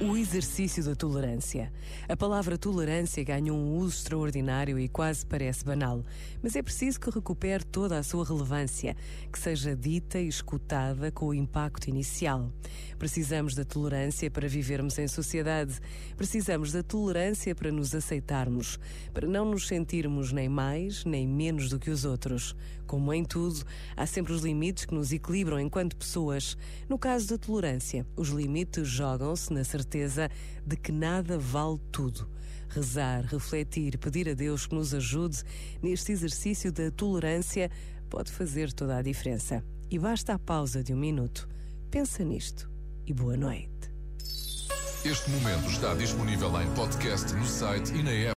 O exercício da tolerância. A palavra tolerância ganha um uso extraordinário e quase parece banal, mas é preciso que recupere toda a sua relevância, que seja dita e escutada com o impacto inicial. Precisamos da tolerância para vivermos em sociedade, precisamos da tolerância para nos aceitarmos, para não nos sentirmos nem mais nem menos do que os outros. Como em tudo, há sempre os limites que nos equilibram enquanto pessoas. No caso da tolerância, os limites jogam-se na certeza certeza de que nada vale tudo. Rezar, refletir, pedir a Deus que nos ajude neste exercício da tolerância pode fazer toda a diferença. E basta a pausa de um minuto. Pensa nisto e boa noite. Este momento está disponível em podcast no site e na app.